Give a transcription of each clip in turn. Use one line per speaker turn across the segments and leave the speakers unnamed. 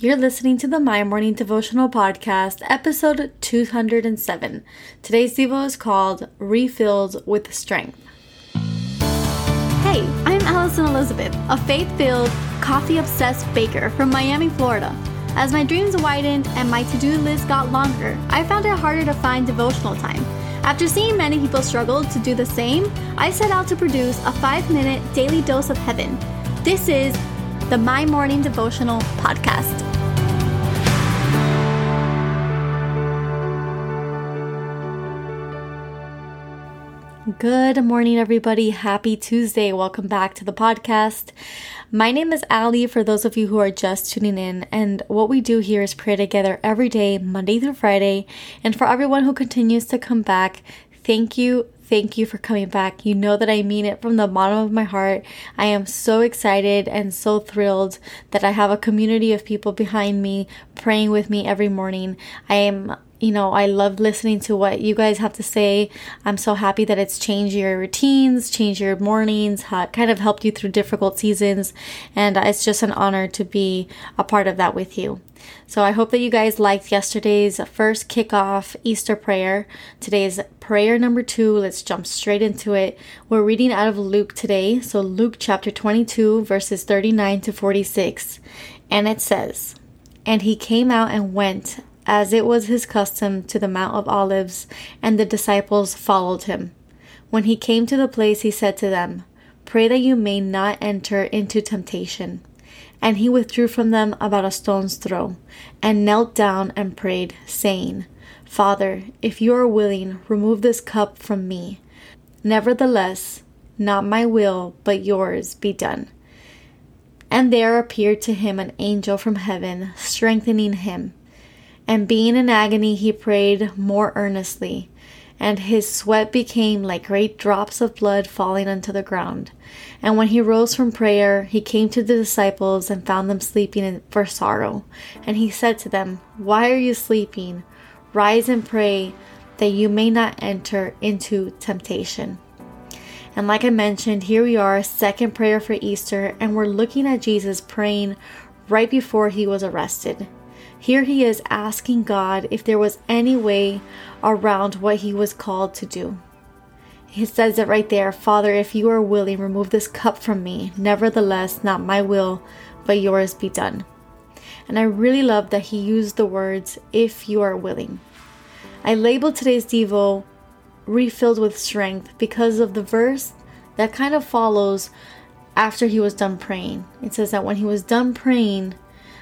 You're listening to the My Morning Devotional Podcast, episode 207. Today's Devo is called Refilled with Strength.
Hey, I'm Alison Elizabeth, a faith filled, coffee obsessed baker from Miami, Florida. As my dreams widened and my to do list got longer, I found it harder to find devotional time. After seeing many people struggle to do the same, I set out to produce a five minute daily dose of heaven. This is the My Morning Devotional Podcast.
Good morning, everybody. Happy Tuesday. Welcome back to the podcast. My name is Ali for those of you who are just tuning in. And what we do here is pray together every day, Monday through Friday. And for everyone who continues to come back, thank you. Thank you for coming back. You know that I mean it from the bottom of my heart. I am so excited and so thrilled that I have a community of people behind me praying with me every morning. I am you know, I love listening to what you guys have to say. I'm so happy that it's changed your routines, changed your mornings, kind of helped you through difficult seasons. And uh, it's just an honor to be a part of that with you. So I hope that you guys liked yesterday's first kickoff Easter prayer. Today's prayer number two. Let's jump straight into it. We're reading out of Luke today. So Luke chapter 22, verses 39 to 46. And it says, And he came out and went as it was his custom, to the Mount of Olives, and the disciples followed him. When he came to the place, he said to them, Pray that you may not enter into temptation. And he withdrew from them about a stone's throw, and knelt down and prayed, saying, Father, if you are willing, remove this cup from me. Nevertheless, not my will, but yours be done. And there appeared to him an angel from heaven, strengthening him. And being in agony, he prayed more earnestly, and his sweat became like great drops of blood falling onto the ground. And when he rose from prayer, he came to the disciples and found them sleeping for sorrow. And he said to them, Why are you sleeping? Rise and pray that you may not enter into temptation. And like I mentioned, here we are, second prayer for Easter, and we're looking at Jesus praying right before he was arrested. Here he is asking God if there was any way around what he was called to do. He says it right there Father, if you are willing, remove this cup from me. Nevertheless, not my will, but yours be done. And I really love that he used the words, if you are willing. I labeled today's Devo refilled with strength because of the verse that kind of follows after he was done praying. It says that when he was done praying,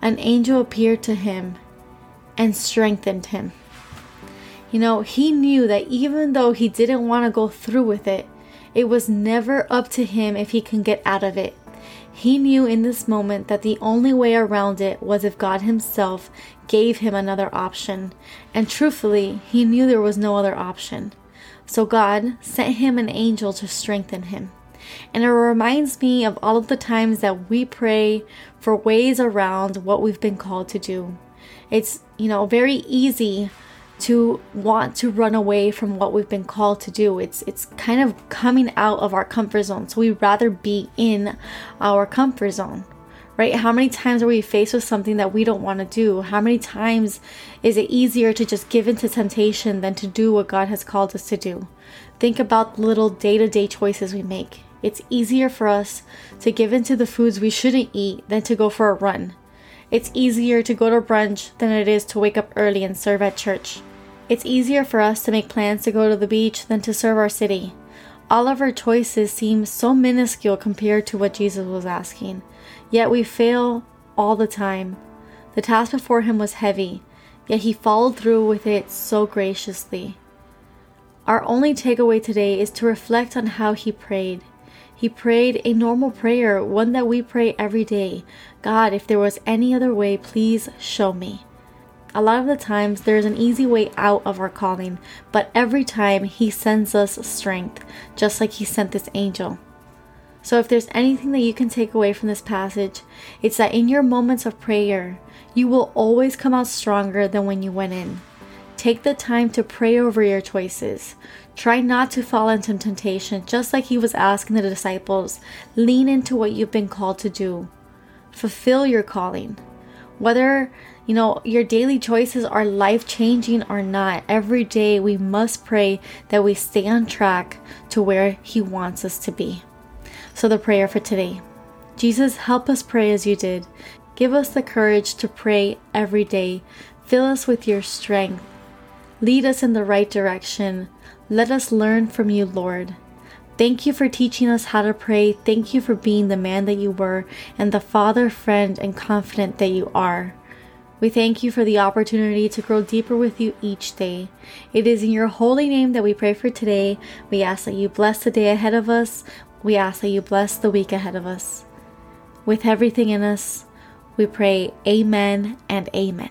an angel appeared to him and strengthened him. You know, he knew that even though he didn't want to go through with it, it was never up to him if he can get out of it. He knew in this moment that the only way around it was if God Himself gave him another option. And truthfully, he knew there was no other option. So God sent him an angel to strengthen him. And it reminds me of all of the times that we pray for ways around what we've been called to do. It's, you know, very easy to want to run away from what we've been called to do. It's it's kind of coming out of our comfort zone. So we'd rather be in our comfort zone. Right? How many times are we faced with something that we don't want to do? How many times is it easier to just give into temptation than to do what God has called us to do? Think about little day-to-day choices we make. It's easier for us to give into the foods we shouldn't eat than to go for a run. It's easier to go to brunch than it is to wake up early and serve at church. It's easier for us to make plans to go to the beach than to serve our city. All of our choices seem so minuscule compared to what Jesus was asking, yet we fail all the time. The task before him was heavy, yet he followed through with it so graciously. Our only takeaway today is to reflect on how he prayed. He prayed a normal prayer, one that we pray every day God, if there was any other way, please show me. A lot of the times, there's an easy way out of our calling, but every time He sends us strength, just like He sent this angel. So, if there's anything that you can take away from this passage, it's that in your moments of prayer, you will always come out stronger than when you went in. Take the time to pray over your choices. Try not to fall into temptation, just like he was asking the disciples. Lean into what you've been called to do. Fulfill your calling. Whether, you know, your daily choices are life changing or not, every day we must pray that we stay on track to where He wants us to be. So, the prayer for today Jesus, help us pray as you did. Give us the courage to pray every day. Fill us with your strength. Lead us in the right direction. Let us learn from you, Lord. Thank you for teaching us how to pray. Thank you for being the man that you were and the father, friend, and confident that you are. We thank you for the opportunity to grow deeper with you each day. It is in your holy name that we pray for today. We ask that you bless the day ahead of us. We ask that you bless the week ahead of us. With everything in us, we pray Amen and Amen.